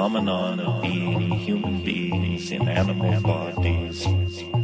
phenomenon of being human beings in animal bodies.